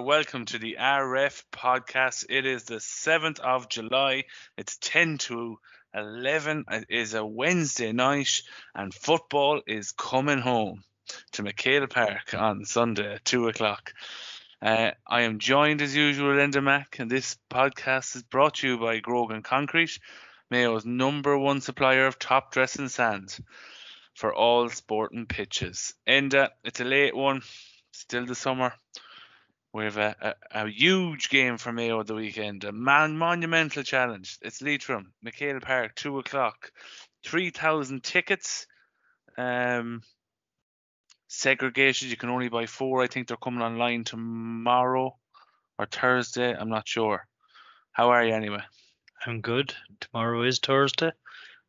Welcome to the RF podcast. It is the 7th of July. It's 10 to 11. It is a Wednesday night, and football is coming home to McHale Park on Sunday at 2 o'clock. Uh, I am joined as usual, Linda Mack, and this podcast is brought to you by Grogan Concrete, Mayo's number one supplier of top dressing sand for all sporting pitches. Enda, it's a late one, still the summer. We have a, a, a huge game for Mayo at the weekend, a man, monumental challenge. It's Leitrim, McHale Park, 2 o'clock. 3,000 tickets. Um, segregation, you can only buy four. I think they're coming online tomorrow or Thursday. I'm not sure. How are you anyway? I'm good. Tomorrow is Thursday.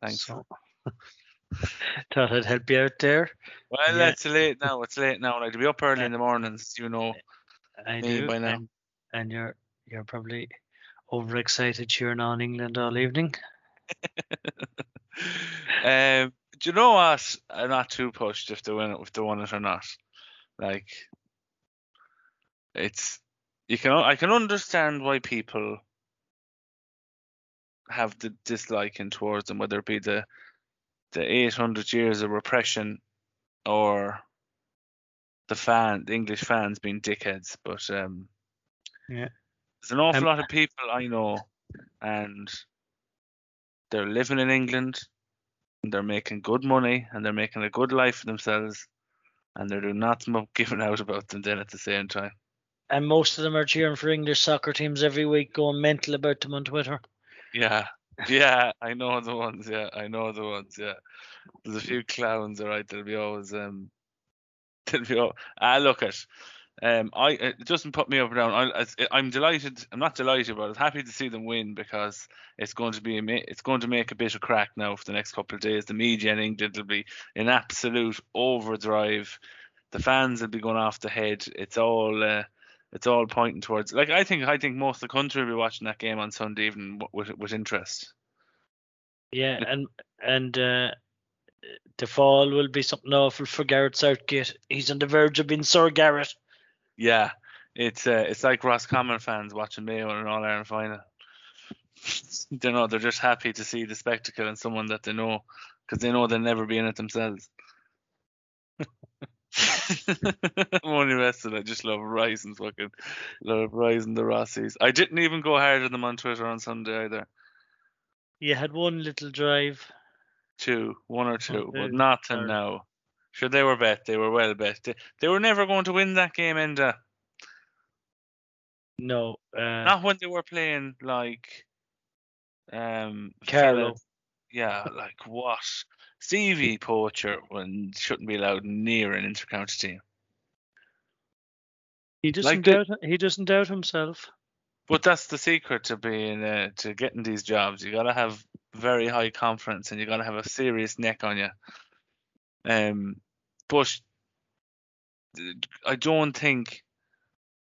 Thanks. So thought I'd help you out there. Well, Yeah. it's late now. It's late now. To be up early in the mornings, you know. I Me do. by now. And, and you're you're probably overexcited cheering on England all evening. um, do you know what? I'm not too pushed if they win it, if they won it or not. Like, it's you can I can understand why people have the disliking towards them, whether it be the the 800 years of repression or the fan, the English fans being dickheads. But um, Yeah. there's an awful Um, lot of people I know, and they're living in England, and they're making good money, and they're making a good life for themselves, and they're doing nothing but giving out about them then at the same time. And most of them are cheering for English soccer teams every week, going mental about them on Twitter. Yeah, yeah, I know the ones. Yeah, I know the ones. Yeah, there's a few clowns, all right. There'll be always um, they'll be. Ah, look at. Um, I it doesn't put me up or down. I- I'm delighted. I'm not delighted, but I'm happy to see them win because it's going to be a, it's going to make a bit of crack now for the next couple of days. The media in England will be in absolute overdrive. The fans will be going off the head. It's all uh, it's all pointing towards. Like I think I think most of the country will be watching that game on Sunday evening with with interest. Yeah, and and uh, the fall will be something awful for Gareth Southgate. He's on the verge of being Sir Gareth. Yeah, it's uh, it's like Roscommon fans watching Mayo in an All Ireland final. they know they're just happy to see the spectacle and someone that they know because they know they'll never be in it themselves. I'm only messing. I just love rising fucking love rising the Rossies. I didn't even go hard on them on Twitter on Sunday either. You had one little drive. Two, one or two, but not to alright. now. Sure, they were bet. They were well bet. They, they were never going to win that game, and uh, No, uh, not when they were playing like um fellas- Yeah, like what? Stevie Poacher when shouldn't be allowed near an intercounty team. he doesn't the- doubt. He doesn't doubt himself. But that's the secret to being uh, to getting these jobs. You gotta have very high confidence and you gotta have a serious neck on you. Um, but I don't think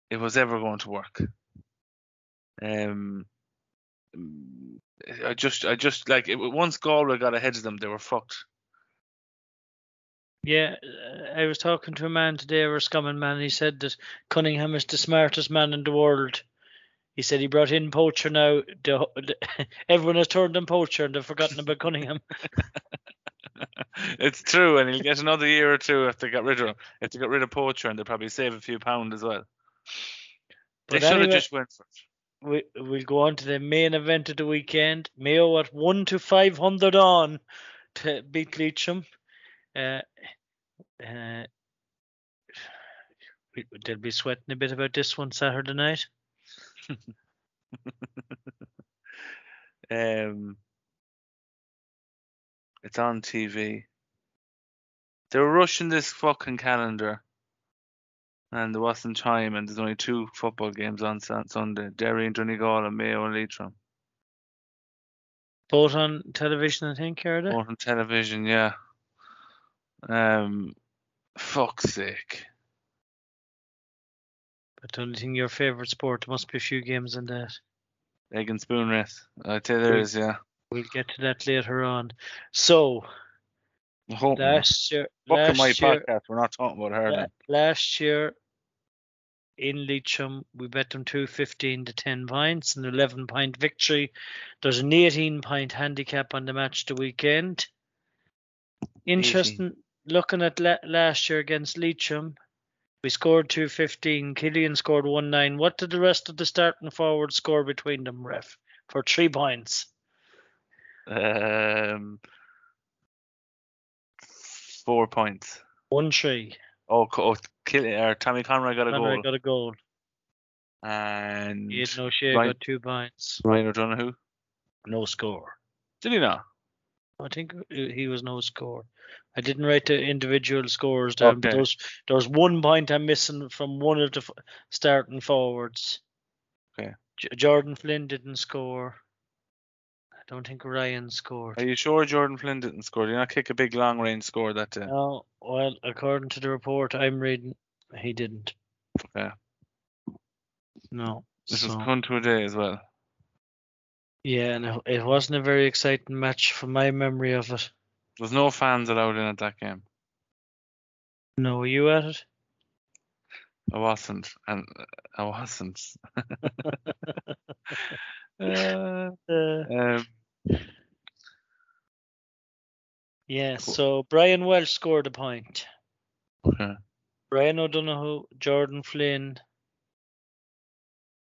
it was ever going to work. Um, I just, I just like it, once Galway got ahead of them, they were fucked. Yeah, uh, I was talking to a man today, a Roscommon man. He said that Cunningham is the smartest man in the world. He said he brought in Poacher now. The, everyone has turned on Poacher and they've forgotten about Cunningham. it's true, and he'll get another year or two if they got rid of him. If they got rid of Poacher, and they'll probably save a few pound as well. They But should have just went for it. we, we'll go on to the main event of the weekend. Mayo at 1 to 500 on to beat Leitrim. Uh, uh, they'll be sweating a bit about this one Saturday night. Um, it's on TV. They're rushing this fucking calendar, and there wasn't time. And there's only two football games on Sunday: Derry and Donegal, and Mayo and Leitrim. Both on television, I think, are they? Both on television, yeah. Um, fuck's sake. But only thing your favourite sport, there must be a few games in that. Egg and spoon race. I tell you there is, yeah. We'll get to that later on. So last year, last my year, podcast. We're not talking about la- hurling. last year, in Leitrim. We bet them two fifteen to ten points, an eleven point victory. There's an eighteen point handicap on the match the weekend. Interesting. Looking at la- last year against Leitrim, we scored two fifteen. Cillian scored one nine. What did the rest of the starting forward score between them, ref? For three points. Um, four points. One three. Oh, Co- oh Kill, or Tommy Conroy got a Conroy goal, got a goal. and Aidan O'Shea Ryan- got two points. Ryan O'Donoghue. No score. Did he not? I think he he was no score. I didn't write the individual scores down, Okay. there was, there was one point I'm missing from one of the f- starting forwards. Okay. J- Jordan Flynn didn't score. I don't think Ryan scored. Are you sure Jordan Flynn didn't score? Did he not kick a big long range score that day? No, well, according to the report I'm reading, he didn't. Okay. No. This was so- come to a day as well. Yeah, and it, wasn't a very exciting match from my memory of it. There was no fans allowed in at that game. No, were you at it? I wasn't, and I wasn't. Uh, Uh, um, yeah, so Brian Welsh scored a point. okay. Brian O'Donoghue, Jordan Flynn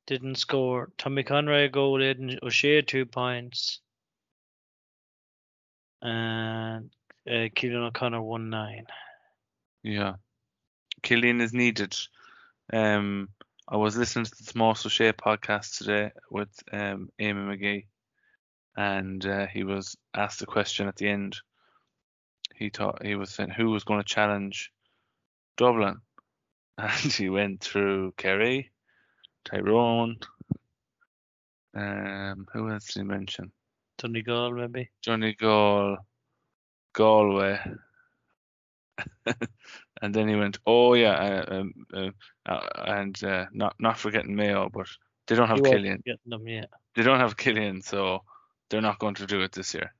didn't score. Tommy Conroy a goal, Aidan O'Shea two points. And uh, Cillian O'Connor one nine. Yeah. Cillian is needed. Um, I was listening to the Small O'Shea podcast today with um, Amy McGee, and uh, he was asked a question at the end. He thought he was saying who was going to challenge Dublin, and he went through Kerry, Tyrone. Um, who else did he mention? Donegal maybe. Johnny Gall, Galway. and then he went, oh yeah, uh, um, uh, uh, and uh, not not forgetting Mayo, but they don't have Cillian. Them, yeah. They don't have Cillian, so they're not going to do it this year.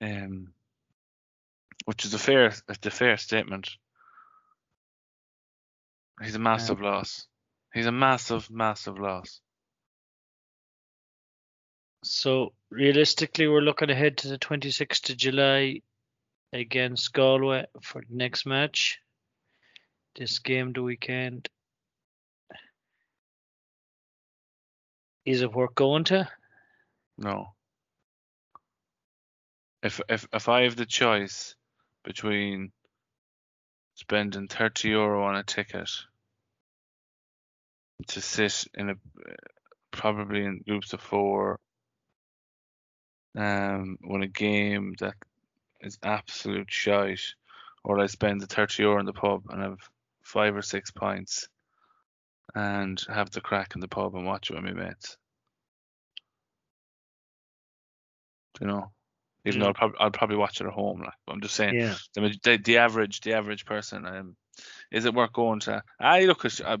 Um, which is a fair, a fair statement. He's a massive loss. He's a massive, massive loss. So realistically, we're looking ahead to the 26th of July against Galway for the next match. This game the weekend. Is it worth going to? No. If if if I have the choice between spending thirty euro on a ticket to sit in a probably in groups of four, um, when a game that is absolute shite, or I spend the thirty euro in the pub and have five or six pints, and have the crack in the pub and watch it with my mates. Do you know? Even though Mm. I'll, prob- I'll probably watch it at home. Like, but I'm just saying, Yeah. the, the, the average, the average person, um, is it worth going to? I look at,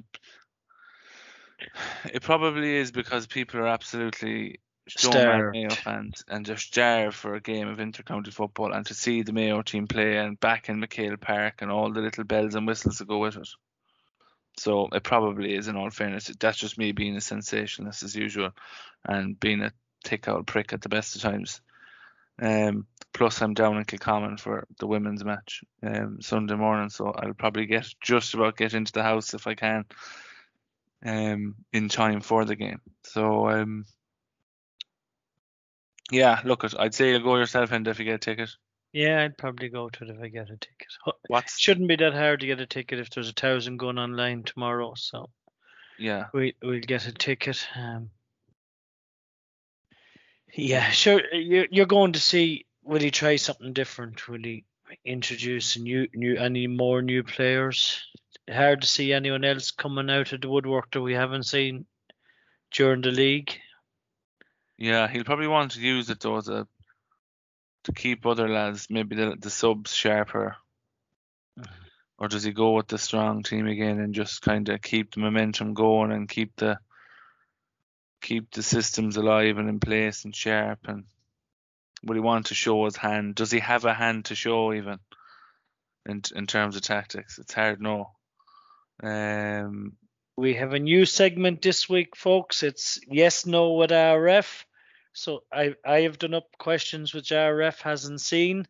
it probably is because people are absolutely stone Mayo fans and they're starved for a game of intercounty football and to see the Mayo team play and back in McHale Park and all the little bells and whistles that go with it. So it probably is in all fairness. That's just me being a sensationalist as usual and being a thick old prick at the best of times. Um, plus I'm down in Kilcommon for the women's match um, Sunday morning, so I'll probably get just about get into the house if I can um, in time for the game. So um, yeah, look, it. I'd say you'll go yourself in if you get a ticket. Yeah, I'd probably go to it if I get a ticket. What Shouldn't be that hard to get a ticket if there's a thousand going online tomorrow. So yeah, we we'll get a ticket. Um, yeah, sure. Uh, you're you're going to see. Will he try something different? Will he introduce new new any more new players? Hard to see anyone else coming out of the woodwork that we haven't seen during the league. yeah, he'll probably want to use it though to to keep other lads, maybe the the subs sharper. Mm-hmm. Or does he go with the strong team again and just kind of keep the momentum going and keep the keep the systems alive and in place and sharp and will he want to show his hand? Does he have a hand to show even in in terms of tactics? It's hard no. Um, We have a new segment this week, folks. It's yes, no with our ref. So I I have done up questions which our ref hasn't seen.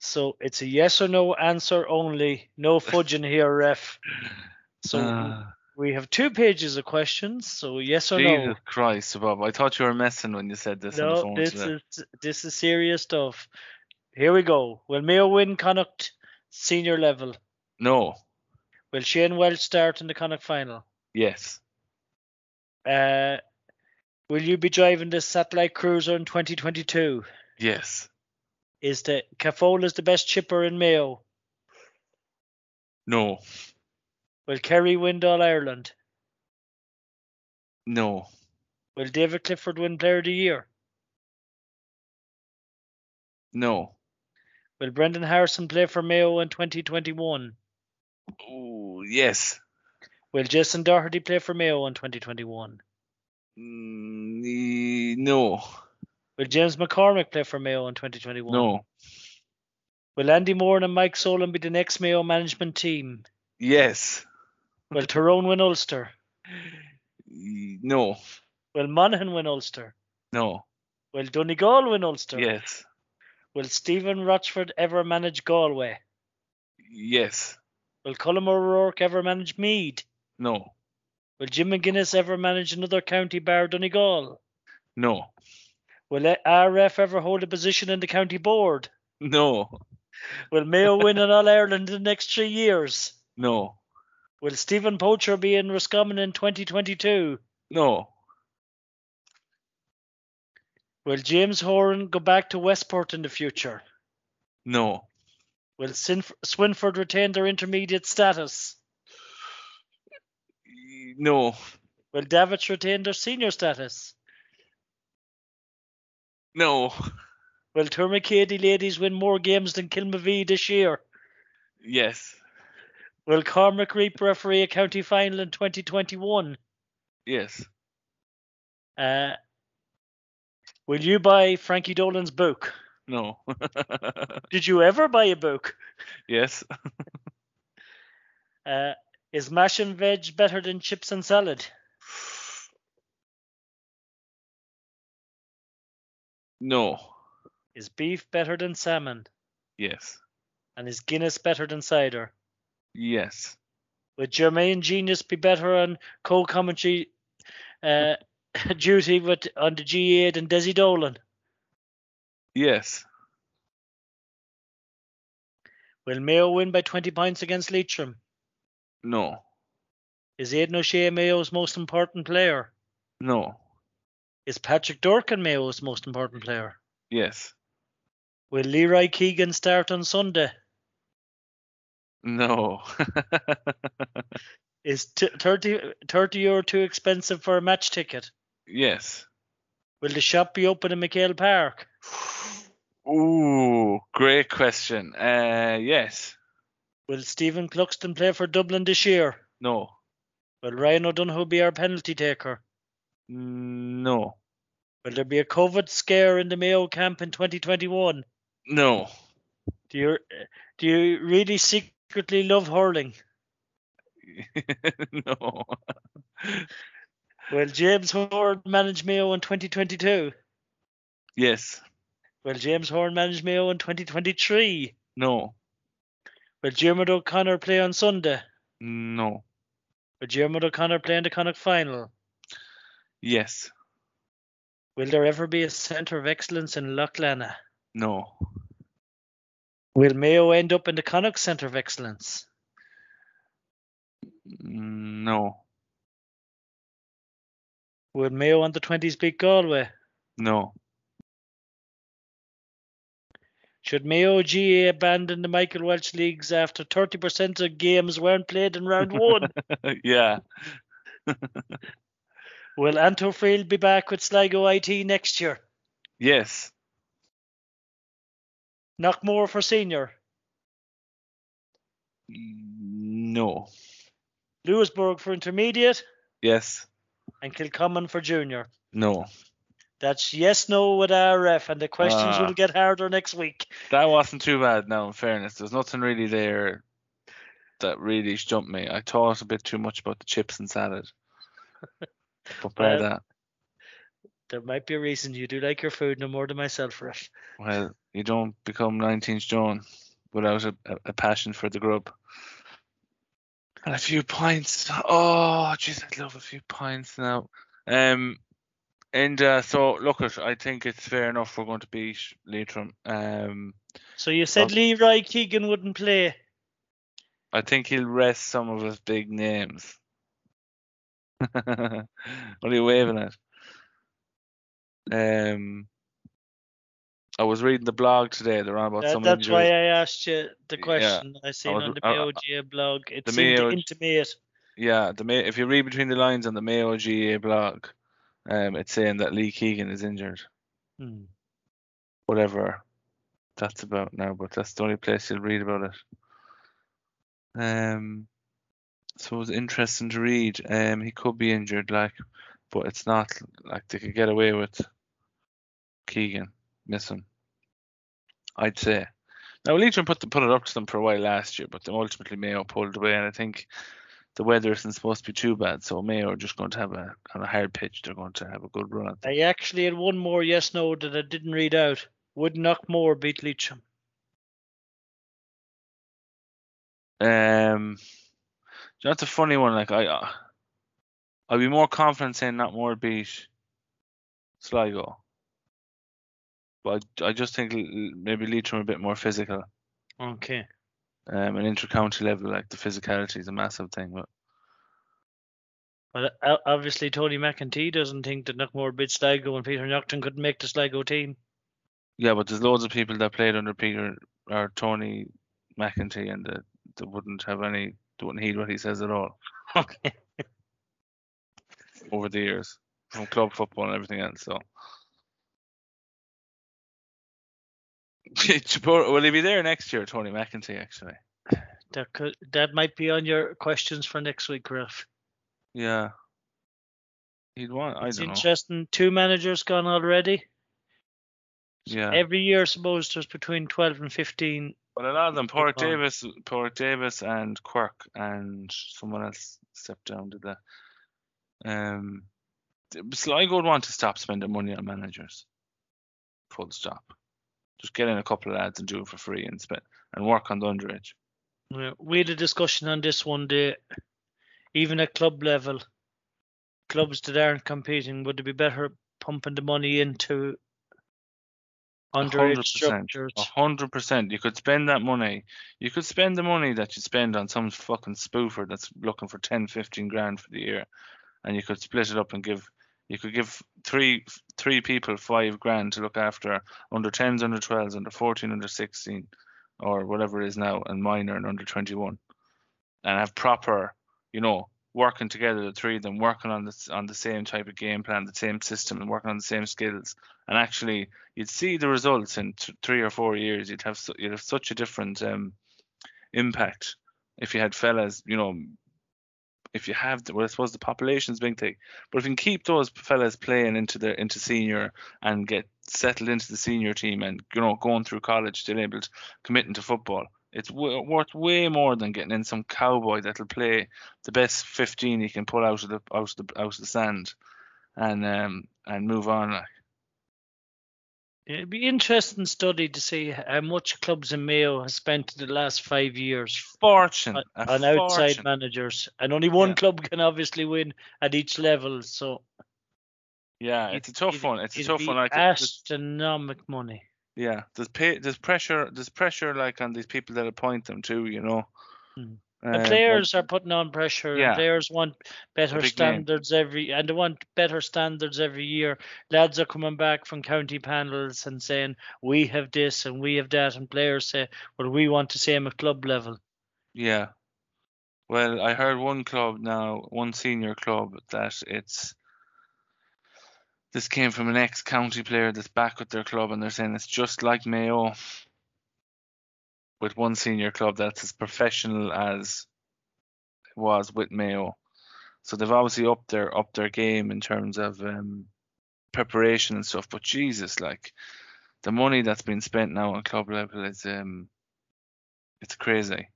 So it's a yes or no answer only. No fudging here, ref. So uh, we have two pages of questions. So yes or Jesus no. Jesus Christ, Bob! I thought you were messing when you said this on the No, this today. is this is serious stuff. Here we go. Will Mayo win Connacht senior level? No. Will Shane Welch start in the Connacht final? Yes. Uh, will you be driving the satellite cruiser in 2022? Yes. Is the Cafola's the best chipper in Mayo? No. Will Kerry win All Ireland? No. Will David Clifford win Player of the Year? No. Will Brendan Harrison play for Mayo in 2021? Ooh, yes. Will Jason Doherty play for Mayo in 2021? Mm, no. Will James McCormick play for Mayo in 2021? No. Will Andy Moore and Mike Solon be the next Mayo management team? Yes. Will Tyrone win Ulster? No. Will Monaghan win Ulster? No. Will Donegal win Ulster? Yes. Will Stephen Rochford ever manage Galway? Yes. Will Colm O'Rourke ever manage Meath? No. Will Jim McGuinness ever manage another county bar Donegal? No. Will RF ever hold a position in the county board? No. Will Mayo win an All Ireland in the next three years? No. Will Stephen Poacher be in Roscommon in 2022? No. Will James Horan go back to Westport in the future? No. Will Sinf- Swinford retain their intermediate status? No. Will Davitts retain their senior status? No. Will Tourmakeady ladies win more games than Kilmavie this year? Yes. Will Cormac Reap referee a county final in 2021? Yes. Uh, will you buy Frankie Dolan's book? No. Did you ever buy a book? yes. Uh, is mash and veg better than chips and salad? No. Is beef better than salmon? Yes. And is Guinness better than cider? Yes. Would Jermaine Genius be better on co-commentary uh, duty with on the GAA than Desi Dolan? Yes. Will Mayo win by 20 points against Leitrim? No. Is Aidan O'Shea Mayo's most important player? No. Is Patrick Durcan Mayo's most important player? Yes. Will Leroy Keegan start on Sunday? No. Is t- 30, 30 euro too expensive for a match ticket? yes. Will the shop be open in McHale Park? Ooh, great question. Uh, yes. Will Stephen Cluxton play for Dublin this year? No. Will Ryan O'Donoghue be our penalty taker? No. Will there be a COVID scare in the Mayo camp in 2021? No. Do you do you really secretly love hurling? no. Will James Horan manage Mayo in 2022? Yes. Will James Horan manage Mayo in 2023? No. Will Dermot O'Connor play on Sunday? No. Will Dermot O'Connor play in the Connacht final? Yes. Will there ever be a centre of excellence in Loughlana? No. Will Mayo end up in the Connacht Centre of Excellence? No. Will Mayo on the 20s beat Galway? No. Should Mayo GAA abandon the Michael Welch leagues after 30% of games weren't played in round one? yeah. Will Antofield be back with Sligo IT next year? Yes. Knockmore for senior. No. Louisburgh for intermediate. Yes. And Kilcommon for junior. No. That's yes, no with RF, and the questions Ah. will get harder next week. That wasn't too bad now, in fairness. There's nothing really there that really stumped me. I thought a bit too much about the chips and salad. But by Well, that, There might be a reason you do like your food no more than myself, Ref. well, you don't become 19 stone without a, a, passion for the grub. And a few pints. Oh, jeez, I'd love a few pints now. Um, and uh, so look, at I think it's fair enough we're going to beat Leitrim. Um, So you said Oh. Leroy Keegan wouldn't play. I think he'll rest some of his big names. what are you waving at? Um, I was reading the blog today. They're on about That- some that's why. I asked you the Yeah, question I seen was- on the POGA blog. It the seemed to Mayo- intimate. Yeah, the May, if you read between the lines on the Mayo GAA blog, um, it's saying that Lee Keegan is injured. Hmm. Whatever that's about now, but that's the only place you'll read about it. Um, so it was interesting to read. Um, he could be injured, like, but it's not like they could get away with Keegan missing. I'd say. Now Leitrim put the, put it up to them for a while last year, but then ultimately Mayo pulled away, and I think the weather isn't supposed to be too bad, so Mayo are just going to have a on a hard pitch. They're going to have a good run. I actually had one more yes no that I didn't read out. Would Knockmore beat Leitrim? Um, that's a funny one. Like I, uh, I'd be more confident saying not more beat Sligo, but I, I just think maybe Leitrim a bit more physical. Okay. Um, an inter-county level, like the physicality is a massive thing. But But uh, obviously Tony McEntee doesn't think that Knockmore beat Sligo and Peter Knockton couldn't make the Sligo team. yeah, but there's loads of people that played under Peter or Tony McEntee, and that they wouldn't have any, they wouldn't heed what he says at all Okay. Over the years from club football and everything else. So. Will he be there next year, Tony McEntee? Actually, That could that might be on your questions for next week, Ralph. yeah. He'd want. I It's don't know. interesting. Two managers gone already. Yeah. Every year, I suppose there's between twelve and fifteen. But a lot of them, gone. Davis, Pork Davis, and Quirk, and someone else stepped down to that. Um, Sligo would want to stop spending money on managers. Full stop. Just get in a couple of lads and do it for free and spend and work on the underage. Yeah, We had a discussion on this one day. Even at club level, clubs that aren't competing, would it be better pumping the money into underage 100%. structures? A hundred percent. You could spend that money. You could spend the money that you spend on some fucking spoofer that's looking for 10, 15 grand for the year, and you could split it up and give. You could give three three people five grand to look after under 10s, under 12s, under 14, under 16, or whatever it is now, and minor and under 21, and have proper, you know, working together the three of them, working on this on the same type of game plan, the same system, and working on the same skills, and actually you'd see the results in th- three or four years. You'd have su- you'd have such a different um, impact if you had fellas, you know, if you have the, well, I suppose the population's big thing, but if you can keep those fellas playing into the into senior and get settled into the senior team and you know going through college, still able to committing to football, it's w- worth way more than getting in some cowboy that'll play the best 15 he can pull out of the out of the out of the sand, and um and move on. Like. It'd be interesting study to see how much clubs in Mayo have spent in the last five years Fortune, on, on outside fortune. managers, and only one Yeah. club can obviously win at each level. So Yeah, it- it's a tough it'd- one. It's a tough one. Like there's- astronomic money. Yeah, there's pay, there's pressure, there's pressure like on these people that appoint them too. You know. Mm. The uh, players are putting on pressure. yeah. Players want better standards every, and they want better standards every year. Lads are coming back from county panels and saying we have this and we have that, and players say, "Well, we want the same at club level." Yeah. Well, I heard one club now, one senior club, that it's this came from an ex-county player that's back with their club, and they're saying it's just like Mayo, with one senior club that's as professional as it was with Mayo. So they've obviously upped their up their game in terms of um, preparation and stuff. But Jesus, like the money that's been spent now on club level is um, it's crazy.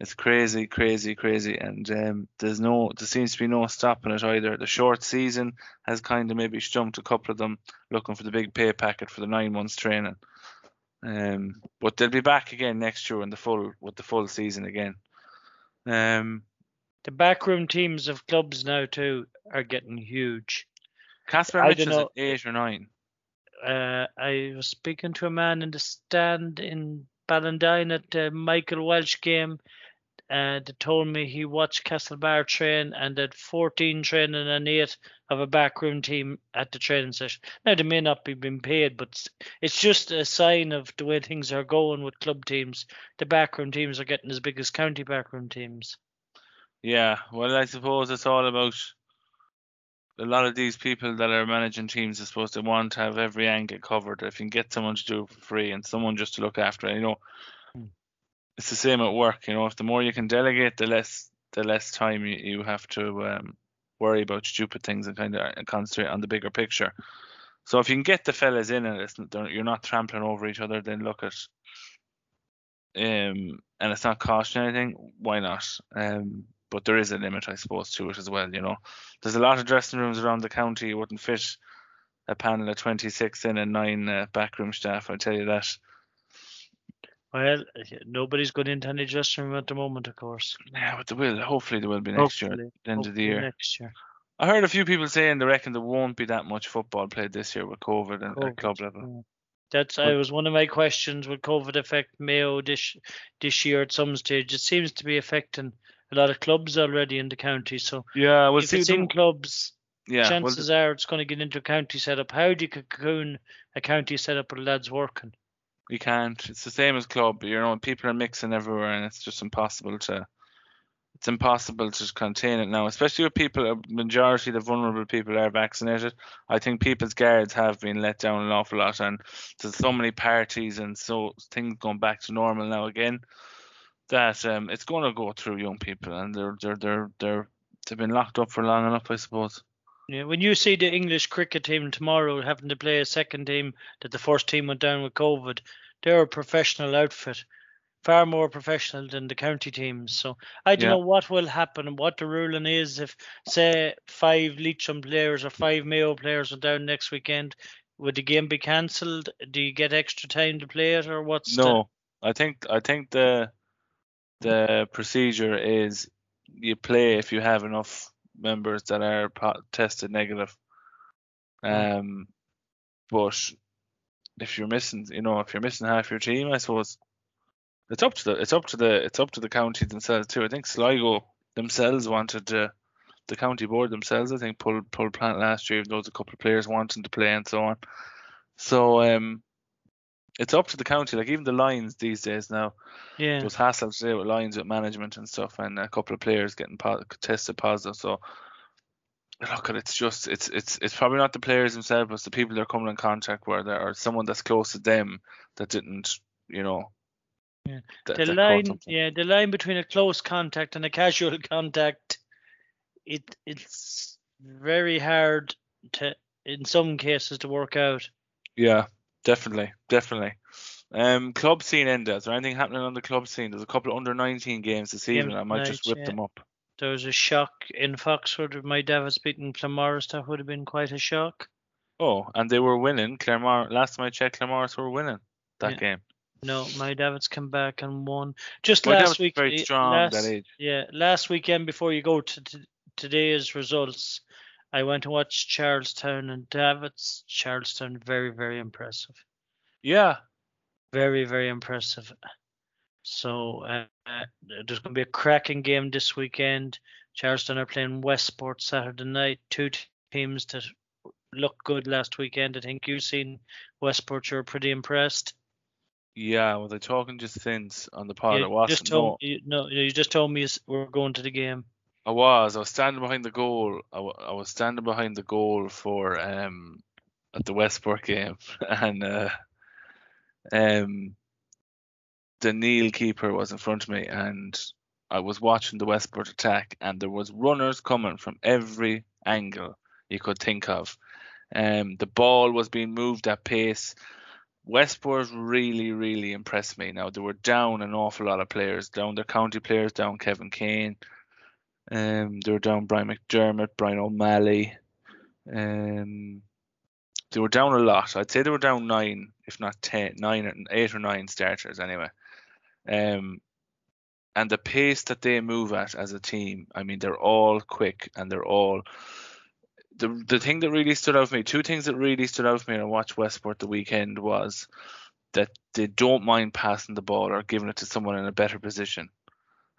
It's crazy, crazy, crazy, and um, there's no, there seems to be no stopping it either. The short season has kind of maybe stumped a couple of them looking for the big pay packet for the nine months training. Um, but they'll be back again next year in the full with the full season again. Um, The backroom teams of clubs now too are getting huge. Castlebar Mitchell's at eight or nine. Uh, I was speaking to a man in the stand in Ballindine at the Michael Welsh game. Uh, told me he watched Castlebar train and that 14 training and 8 of a backroom team at the training session. Now, they may not be being paid, but it's just a sign of the way things are going with club teams. The backroom teams are getting as big as county backroom teams. Yeah, well, I suppose it's all about a lot of these people that are managing teams. I suppose they want to have every angle covered. If you can get someone to do it for free and someone just to look after it, you know. It's the same at work. You know, if the more you can delegate, the less the less time you, you have to um, worry about stupid things and kind of concentrate on the bigger picture. So if you can get the fellas in and it's, you're not trampling over each other, then look at um, and it's not costing anything, why not? Um, but there is a limit, I suppose, to it as well. You know, there's a lot of dressing rooms around the county. You wouldn't fit a panel of 26 in and nine uh, backroom staff. I tell you that. Well, nobody's going into any dressing room at the moment, of course. Yeah, but there will. Hopefully, there will be next year, at the end of the year. Next year. I heard a few people saying they reckon there won't be that much football played this year with COVID and COVID, at club level. yeah. That's I was one of my questions. Will COVID affect Mayo this this year at some stage? It seems to be affecting a lot of clubs already in the county. So Yeah, we'll if see. it's in clubs, yeah, well, chances are it's going to get into a county setup. How do you cocoon a county setup with lads working? You can't. It's the same as club. You know, people are mixing everywhere, and it's just impossible to. It's impossible to contain it now, especially with people. A majority of the vulnerable people are vaccinated. I think people's guards have been let down an awful lot, and there's so many parties and so things going back to normal now again. That um, it's going to go through young people, and they're they're they're they're they've been locked up for long enough, I suppose. Yeah, when you see the English cricket team tomorrow having to play a second team that the first team went down with COVID, they're a professional outfit, far more professional than the county teams. So I don't Yeah. know what will happen and what the ruling is if, say, five Leitrim players or five Mayo players are down next weekend. Would the game be cancelled? Do you get extra time to play it, or what's the- No, I think I think the the procedure is you play if you have enough members that are po- tested negative. Um, but if you're missing, you know, if you're missing half your team, I suppose it's up to the it's up to the it's up to the county themselves too. I think Sligo themselves wanted to, the county board themselves, I think, pulled pulled plant last year. There was a couple of players wanting to play and so on. So um, it's up to the county. Like even the Lions these days now, Yeah. there was hassles today with Lions with management and stuff, and a couple of players getting po- tested positive. So look, it's just it's it's it's probably not the players themselves, but it's the people they're coming in contact with, or someone that's close to them that didn't, you know. Yeah. that- the that line yeah the line between a close contact and a casual contact it it's very hard to in some cases to work out Yeah, definitely, definitely. Um, club scene ended. Is there anything happening on the club scene? There's a couple of under 19 games this evening. I might just whip yeah. them up. there was a shock in Foxford with my Davis beating Claremorris that would have been quite a shock Oh, and they were winning. Claremore. Last time I checked, Claremorris were winning that Yeah. game. no my Davids come back and won just last week very eh, strong last, that age. yeah last weekend before you go to, to today's results I went to watch Charlestown and Davits. Charlestown very very impressive Yeah, very very impressive. So uh, there's going to be a cracking game this weekend. Charleston are playing Westport Saturday night. Two teams that looked good last weekend. I think you've seen Westport. You're pretty impressed. yeah. Was I talking just since on the pod? you it wasn't. just told no, you, no, you just told me we're going to the game. I was. I was standing behind the goal. I, was standing behind the goal for um at the Westport game, and uh, um the Neale keeper was in front of me, and I was watching the Westport attack, and there was runners coming from every angle you could think of. Um, the ball was being moved at pace. Westport really, really impressed me. Now they were down an awful lot of players, down their county players, down Kevin Kane, um, they were down Brian McDermott, Brian O'Malley, um, they were down a lot. I'd say they were down nine, if not ten, nine, eight or nine starters anyway. Um, and the pace that they move at as a team, I mean, they're all quick and they're all. The, the thing that really stood out for me, two things that really stood out for me when I watched Westport the weekend was that they don't mind passing the ball or giving it to someone in a better position.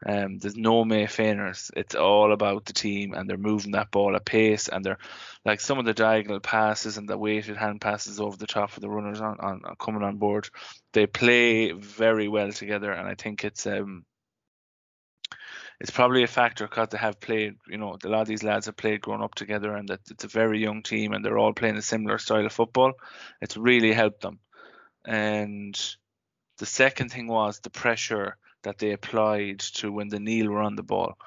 Um, there's no May Feiners. It's all about the team, and they're moving that ball at pace, and they're like some of the diagonal passes and the weighted hand passes over the top of the runners on, on, on coming on board. They play very well together, and I think it's um it's probably a factor because they have played. You know, a lot of these lads have played growing up together, and that it's a very young team, and they're all playing a similar style of football. It's really helped them. And the second thing was the pressure that they applied to when the Neale were on the ball.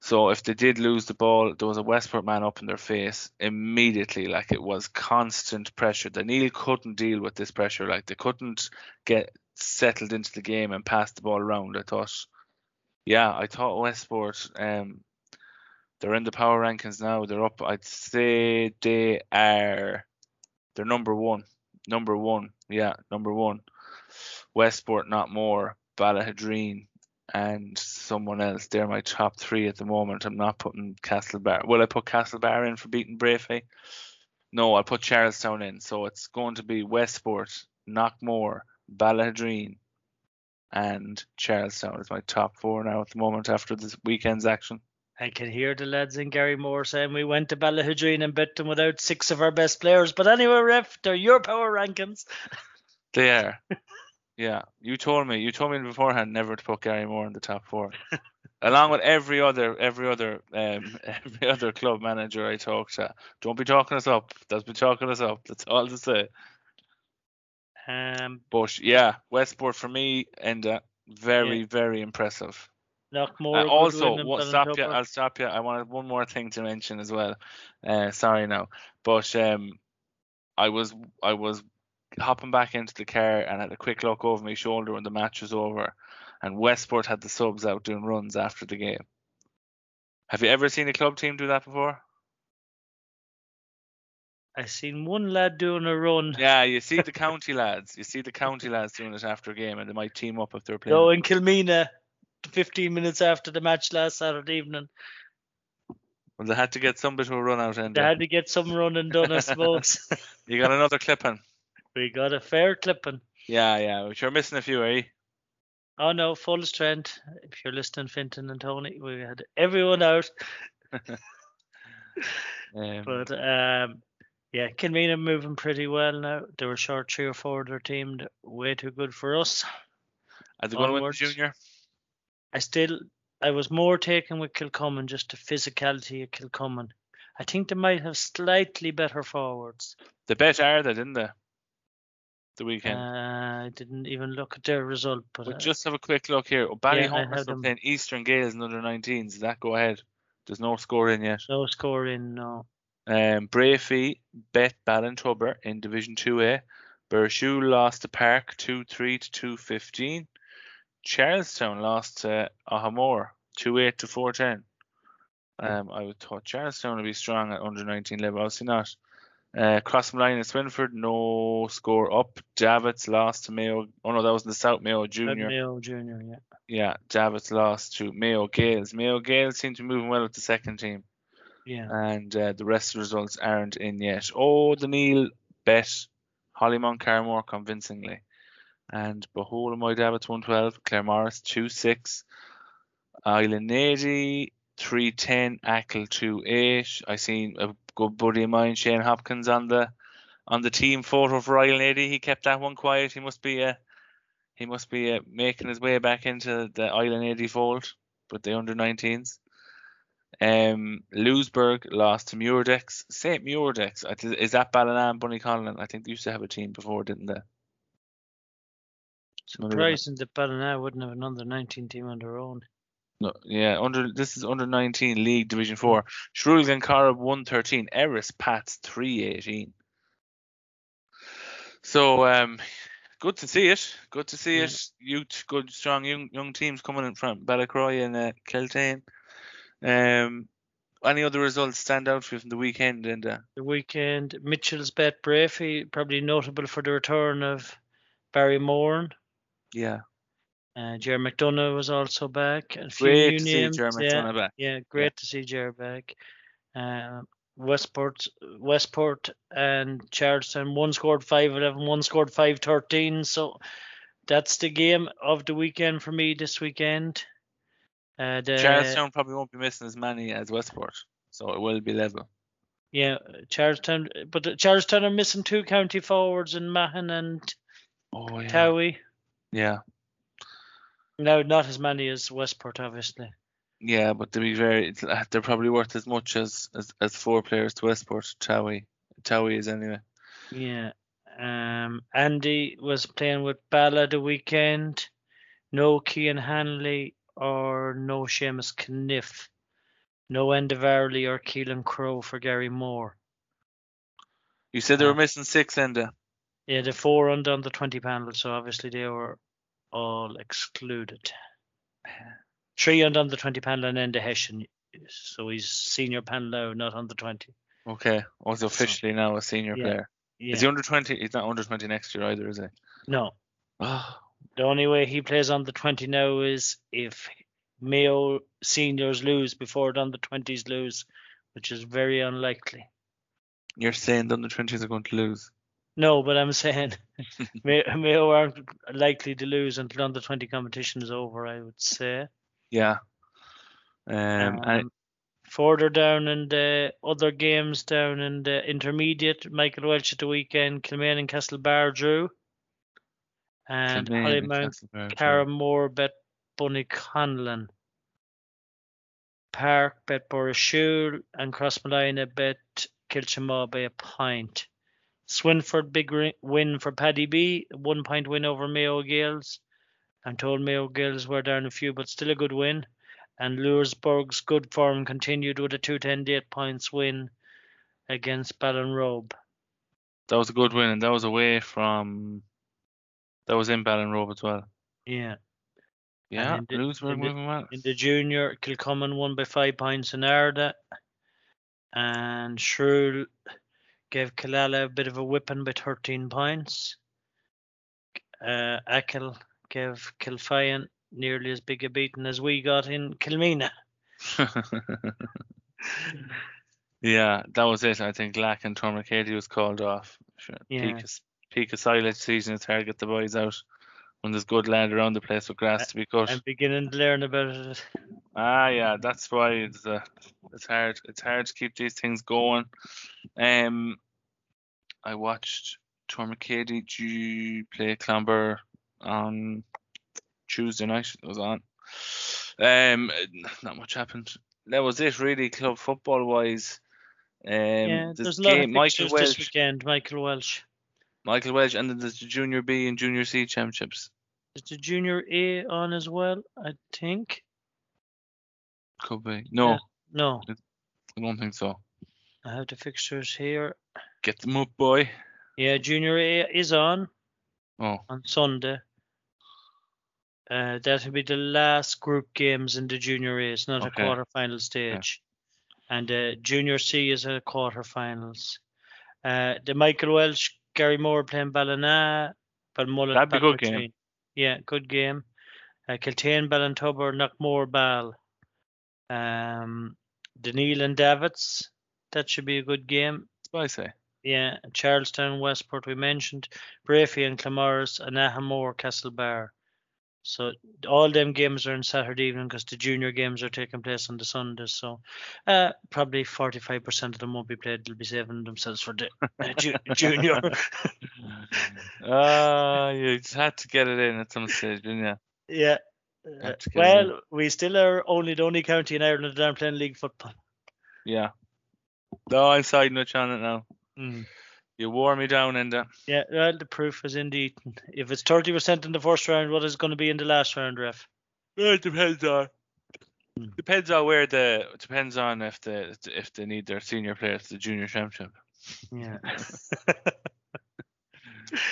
So if they did lose the ball, there was a Westport man up in their face immediately. Like it was constant pressure. The Neale couldn't deal with this pressure. Like they couldn't get settled into the game and pass the ball around. I thought, yeah, I thought Westport. Um, they're in the power rankings now. They're up. I'd say they are. They're number one. Number one. Yeah, number one. Westport, Knockmore. Ballaghaderreen, and someone else. They're my top three at the moment. I'm not putting Castlebar. Will I put Castlebar in for beating Breaffy? No, I'll put Charlestown in. So it's going to be Westport, Knockmore, Ballaghaderreen, and Charlestown is my top four now at the moment after this weekend's action. I can hear the lads in Garrymore saying we went to Ballaghaderreen and bet them without six of our best players. But anyway, ref, they're your power rankings. They are. Yeah, you told me. You told me beforehand never to put Garrymore in the top four, along with every other every other um, every other club manager I talked to. Don't be talking us up. That's be talking us up. That's all to say. Um, but yeah, Westport for me and uh, very yeah. very impressive. Uh, also, what, stop you. I'll stop you. I wanted one more thing to mention as well. Uh, sorry now, but um, I was I was hopping back into the car and had a quick look over my shoulder when the match was over, and Westport had the subs out doing runs after the game. Have you ever seen a club team do that before? I seen one lad doing a run. Yeah, you see the county lads. You see the county lads doing it after a game, and they might team up if they're playing. Oh, in Kilmeena, 15 minutes after the match last Saturday evening. Well, they had to get somebody to run out. And they had to get some running done, I suppose. you got another clipping. We got a fair clipping. Yeah, yeah. But you're missing a few, eh? Oh no, full strength. If you're listening, Finton and Tony, we had everyone out. um, but um, yeah, Kilmeena moving pretty well now. They were short three or four of their team. Way too good for us. Are they going to win the junior? I still, I was more taken with Kilcommon, just the physicality of Kilcommon. I think they might have slightly better forwards. The bet are they, didn't they? The weekend? Uh, I didn't even look at their result, but we'll uh, just have a quick look here. Oh, Ballyholmer yeah, are playing Eastern Gaels in under 19s. Does that go ahead? There's no score in yet. No score in, no. Um, Breaffy bet Ballintubber in Division 2A. Burrishoole lost to Park 2 3 to 2 15. Charlestown lost to Aghamore 2 8 to 4 10. Um, I would thought Charlestown would be strong at under 19 level. Obviously not. Uh, Crossmolina and Swinford, no score up. Davits lost to Mayo. Oh no, that was in the South Mayo Junior. Mayo Junior, yeah. Yeah, Davits lost to Mayo Gaels. Mayo Gaels seem to be moving well with the second team. Yeah. And uh, the rest of the results aren't in yet. Oh, the Neale bet Hollymount Carmore convincingly. And Behold my Davits 112, Claremorris 2 6, Islandeady 310, Achill 2 8. I seen a good buddy of mine, Shane Hopkins, on the on the team photo for Royal Navy. He kept that one quiet. He must be uh, he must be uh, making his way back into the Islandeady fold with the under 19s. Um, Louisburgh lost to Muirdex. St. Muirdex. Is that Ballina and Bunnyconlon? I think they used to have a team before, didn't they? Surprising that Ballina wouldn't have another 19 team on their own. No, yeah, under this is under 19 League Division 4. Shrule Glencorrib 113, Erris Pats 318. So um, good to see it. Good to see Yeah. it. Youth, good, strong young young teams coming in from Ballycroy and uh, Kiltane. Um, any other results stand out for you from the weekend? And uh, The weekend, Mitchell's bet Breaffy, probably notable for the return of Barry Moran. yeah, Uh, Jerry McDonough was also back. A few great new to see names, Jeremy yeah, back. yeah, great to see Jerry back. Uh, Westport, Westport and Charlestown. One scored 5-11, one scored 5-13. So that's the game of the weekend for me this weekend. Uh, the, Charlestown probably won't be missing as many as Westport, so it will be level. Yeah, Charlestown. But Charlestown are missing two county forwards in Mahon and Oh yeah, Towie. yeah, No, not as many as Westport, obviously. yeah. But to be fair, it's, uh, they're probably worth as much as as, as four players to Westport. Towie, Towie is anyway. Yeah. Um, Andy was playing with Bala the weekend. No Kean Hanley or no Seamus Kniff. No Enda Varley or Keelan Crow for Garrymore. You said they were Uh, missing six, Enda. Yeah, the four under on the 20 panel, so obviously they were all excluded. Three under on the 20 panel and the Hessian. So he's senior panel now, not under 20. Okay, oh, was officially now a senior Yeah. player. Yeah. Is he under twenty? He's not under twenty next year either, is he? no. Oh, The only way he plays on the 20 now is if Mayo seniors lose before the under 20s lose, which is very unlikely. you're saying the under twenties are going to lose? No, but I'm saying May- Mayo aren't likely to lose until under 20 competition is over, I would say. Yeah. Um, Um, further down in the other games down in the intermediate, Michael Welch at the weekend, Kilmaine and Castlebar drew. And Hollymount. Carramore bet Bonniconlon. Park bet Burrishoole and Crossmolina bet Kiltimagh by a pint. Swinford big win for Paddy B, one point win over Mayo Gaels. I'm told Mayo Gaels were down a few, but still a good win. And Louisburgh's good form continued with a 210 8 points win against Ballinrobe. that was a good win, and that was away from. That was in Ballinrobe as well. Yeah. Yeah, in the- Louisburgh in the- moving well. In the junior, Kilcommon won by five points in Ardagh. And Shrule gave Killala a bit of a whipping by 13 points. Uh, Achill gave Kilfian nearly as big a beating as we got in Kilmeena. yeah, that was it. I think Lack and Tourmakeady was called off. Sure. Yeah. Peak, of, peak of silage season, it's hard to get the boys out when there's good land around the place for grass to be cut. I'm beginning to learn about it. Ah, yeah, that's why it's uh, it's hard. It's hard to keep these things going. Um, I watched Tourmakeady G play Clamber on Tuesday night. It was on. Um, not much happened. That was it, really, club football wise. Um, yeah, there's a lot of game, Michael fixtures this weekend. Michael Welch. Michael Welch, and then there's the Junior B and Junior C championships. Is the Junior A on as well? I think. Could be. No, Yeah. No, I don't think so. I have the fixtures here. Get them up, boy. Yeah, Junior A is on. Oh, on Sunday. Uh, that'll be the last group games in the junior A. It's not Okay. a quarter final stage. And uh, junior C is a quarter finals. Uh, the Michael Welch, Garrymore playing Ballina, Belmullet, That'd be a good game. Yeah, good game. Uh, Kiltane, Ballintubber, Knockmore, Ball. Um, and Davitts, that should be a good game. that's what I say. Yeah, Charlestown, Westport, we mentioned. Breaffy and Claremorris, and Aghamore, Castlebar. So all them games are on Saturday evening because the junior games are taking place on the Sunday. So uh, probably 45% of them won't be played. They'll be saving themselves for the uh, ju- junior. Ah, you just had to get it in at some stage, didn't you? yeah. Uh, Have to get it in. well, we still are only the only county in Ireland that aren't playing league football. Yeah. No, I'm siding with you on it now. Mm. You wore me down in the. Yeah, well, the proof is in the eating. If it's 30% in the first round, what is it going to be in the last round, ref? Well, it depends on. Hmm. Depends on where the. Depends on if the if they need their senior players to the junior championship. Yeah.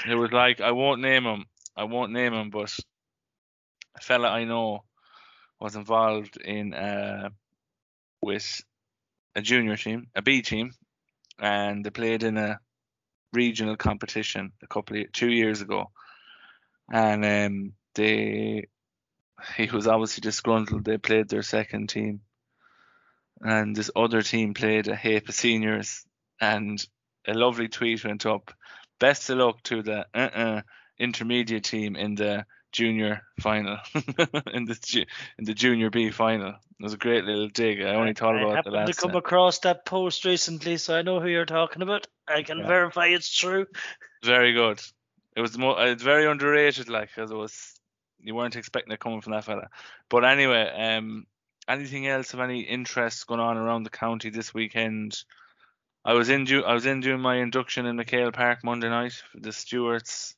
It was like I won't name him. I won't name him, but a fella I know was involved in uh with a junior team, a B team, and they played in a regional competition a couple of two years ago, and um, they he was obviously disgruntled. They played their second team, and this other team played a heap of seniors, and a lovely tweet went up. Best of luck to the uh-uh intermediate team in the junior final, in the ju- in the junior B final. It was a great little dig. I only thought I about it the happened last to come time. across that post recently, so I know who you're talking about. I can Yeah. verify it's true. Very good. It was more. It's very underrated, like, because it was. You weren't expecting it coming from that fella. But anyway, um, anything else of any interest going on around the county this weekend? I was in. do- I was in doing my induction in McHale Park Monday night. For the Stewarts.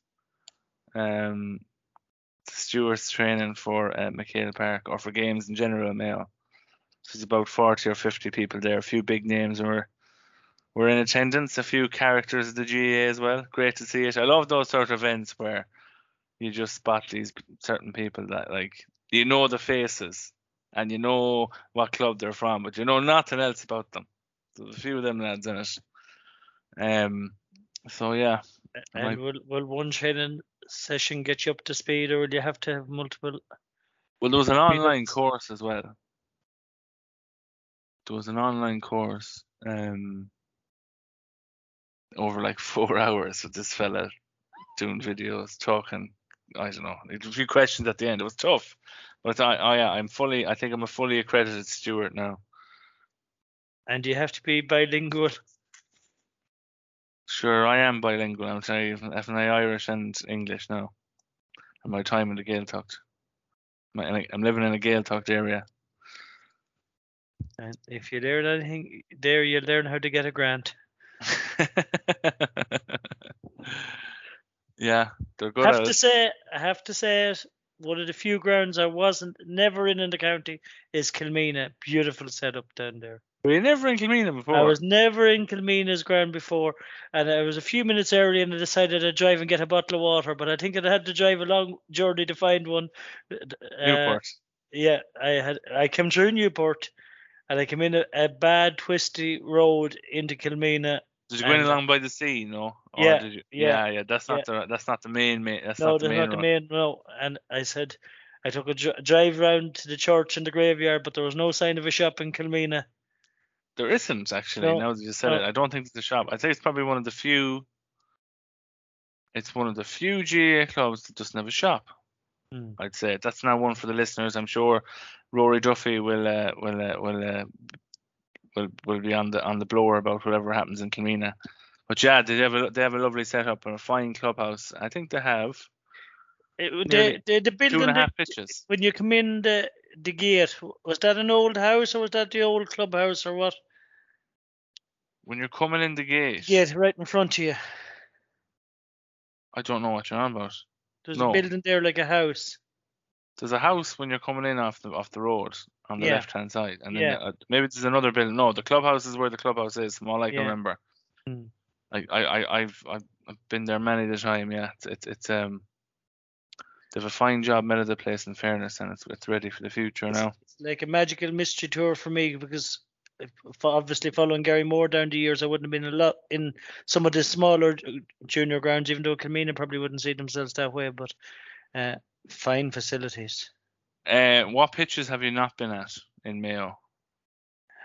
Um, the Stewarts training for uh, McHale Park or for games in general in Mayo. So there's about forty or fifty people there. A few big names were were in attendance. A few characters of the GAA as well. Great to see it. I love those sort of events where you just spot these certain people that like you know the faces and you know what club they're from, but you know nothing else about them. So a few of them lads in it. Um. So yeah, And will will one training session get you up to speed, or will you have to have multiple? Well, there was an online course as well. There was an online course um, over like four hours with this fella doing videos, talking. I don't know. There was a few questions at the end. It was tough, but I, yeah, I'm fully. I think I'm a fully accredited steward now. And you have to be bilingual. Sure, I am bilingual. I'm sorry, I'm Irish and English now. And my time in the Gaeltacht. My, I'm living in a Gaeltacht area. And if you learn anything there, you learn how to get a grant. yeah, they're good have at to it. say, I have to say it. One of the few grounds I wasn't never in in the county is Kilmeena. Beautiful setup down there. Were you never in Kilmeena before? I was never in Kilmeena's ground before, and I was a few minutes early, and I decided I'd drive and get a bottle of water. But I think I had to drive a long journey to find one. Uh, Newport. yeah, I had I came through Newport, and I came in a, a bad twisty road into Kilmeena. Did you go in along by the sea? No. Or Yeah, Did you? yeah, yeah, yeah. That's not the that's not the main main. That's no, not the that's main not the main no. And I said I took a dri- drive round to the church and the graveyard, but there was no sign of a shop in Kilmeena. There isn't actually. No, now that you said no. it, I don't think it's a shop. I think it's probably one of the few. It's one of the few GAA clubs that doesn't have a shop. Hmm. I'd say that's now one for the listeners. I'm sure Rory Duffy will uh, will uh, will uh, will will be on the on the blower about whatever happens in Kilmeena. But yeah, they have a they have a lovely setup and a fine clubhouse. I think they have It, the, the, the building and a half pitches. when you come in the the gate, was that an old house or was that the old clubhouse or what? When you're coming in the gate, Gate right in front of you. I don't know what you're on about. There's No. a building there like a house. There's a house when you're coming in off the off the road on the Yeah. left hand side, and then Yeah. uh, maybe there's another building. No, the clubhouse is where the clubhouse is. From all I can Yeah. remember. Hmm. I, I, I, I've, I've I've been there many the time. Yeah, it's, it's, it's um, they have a fine job made of the place. In fairness, and it's, it's ready for the future It's- now. It's like a magical mystery tour for me because if- for obviously following Garrymore down the years, I wouldn't have been a lot in some of the smaller junior grounds, even though Kilmeena probably wouldn't see themselves that way. But uh, fine facilities. Uh, what pitches have you not been at in Mayo?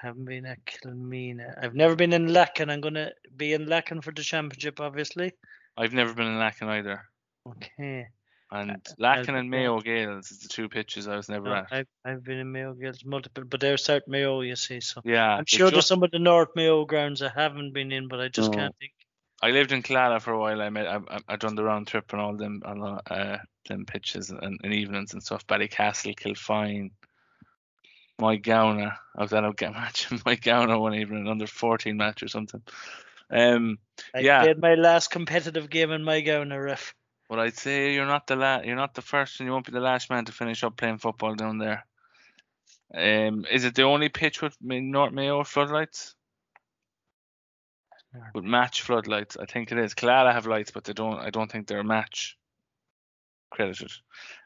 Haven't been at Kilmeena. I've never been in Lacken. I'm gonna be in Lacken for the championship, obviously. I've never been in Lacken either. Okay. And Uh, Lacken and Mayo Gaels is the two pitches I was never No, at. I've I've been in Mayo Girls multiple, but they're South Mayo, you see. So yeah, I'm it's sure there's just- some of the North Mayo grounds I haven't been in, but I just No. can't think. I lived in Clara for a while. I made I, I, I done the round trip and all them on the, uh them pitches and, and evenings and stuff. Ballycastle, Kilfian, my Gowna. I was at a ga- match in Moygownagh one evening, under 14 match or something. Um, I Yeah. played my last competitive game in my gown, ref. But I'd say you're not the la- you're not the first, and you won't be the last man to finish up playing football down there. Um, is it the only pitch with North Mayo floodlights? with match floodlights. I think it is. Clara have lights, but they don't. I don't think they're match credited.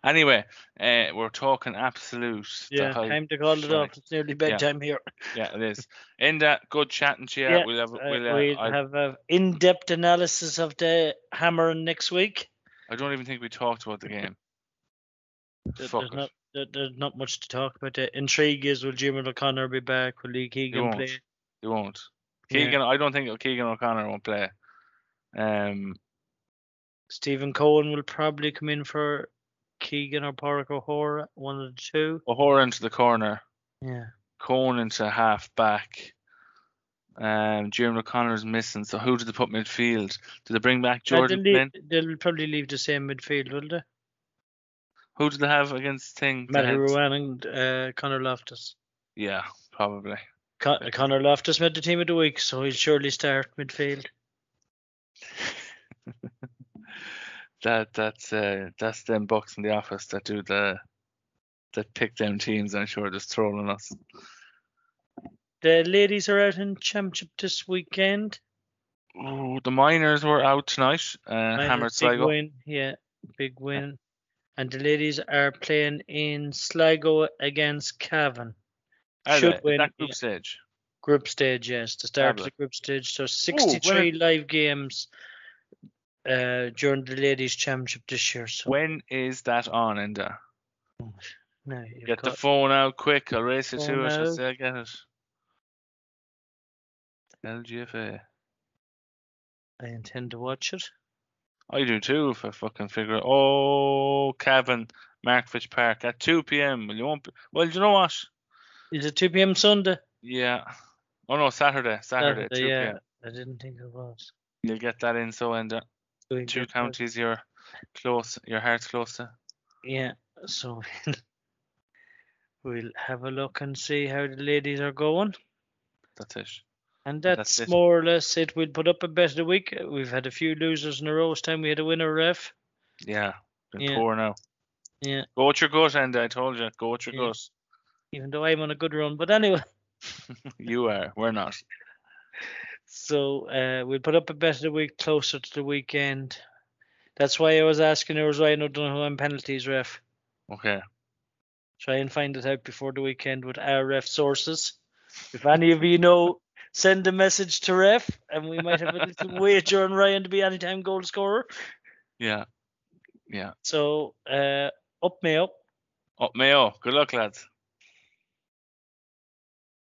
Anyway, uh, we're talking absolute. Yeah, time to call it off. It's nearly bedtime here. Yeah, it is. In that, good chatting to you. Yeah, we'll have. Uh, We'll, uh, we'll have an in-depth analysis of the hammering next week. I don't even think we talked about the game. There- Fuck There's it. not there- there's not much to talk about. The intrigue is will Jim O'Connor be back? Will Lee Keegan won't. play? You won't. Yeah. Keegan, I don't think Keegan O'Connor won't play. Um, Stephen Coen will probably come in for Keegan or Pádraig O'Hora, one of the two. O'Hora into the corner, Yeah. Cohen into half back. Um, Jim O'Connor's missing. So who did they put midfield? Did they bring back Uh, they'll, Jordan leave, they'll probably leave the same midfield, will they? Who did they have against Thing? the Matty Heads? Ruane and uh, Conor Loftus. Yeah, probably. Con- Conor Loftus made the team of the week, so he'll surely start midfield. That that's uh that's them bucks in the office that do the that pick them teams. I'm sure just trolling us. The ladies are out in championship this weekend. Ooh, the miners were out tonight. Uh, Miners, hammered big Sligo. win, yeah, big win. And the ladies are playing in Sligo against Cavan. Should they? Win, that group yeah. stage. Group stage, yes, the start of the group stage. So 63 live games uh, during the ladies' championship this year. So When is that on, Enda? you've Get the phone out quick. I'll race you to it. I'll out. say I get it. LGFA. I intend to watch it. I do too if I fucking figure it. Oh, Cavan, Markievicz Park at 2 p.m. Well, you won't be. Well, you know what? Is it 2 p.m. Sunday? Yeah. Oh no, Saturday. Saturday, at 2 yeah, p.m. I didn't think it was. You'll get that in. So, and uh, We two get that. counties you're close, your heart's close to. Yeah, so we'll have a look and see how the ladies are going. That's it. And That's that's, more or less it. We'll put up a bet of the week. We've had a few losers in a row. This time we had a winner, ref. Yeah. Been Yeah. poor now. Yeah, Go with your gut, and I told you, go with your Yeah. gut. even though I'm on a good run. But anyway, You are. We're not. so uh, we'll put up a bet of the week closer to the weekend. That's why I was asking her, was I don't know who I'm penalties ref. Okay. Try and find it out before the weekend with our ref sources. If any of you know, send a message to ref, and we might have a little wager on Ryan to be anytime goal scorer. Yeah. Yeah. So uh, up Mayo. Up Mayo. Good luck, lads.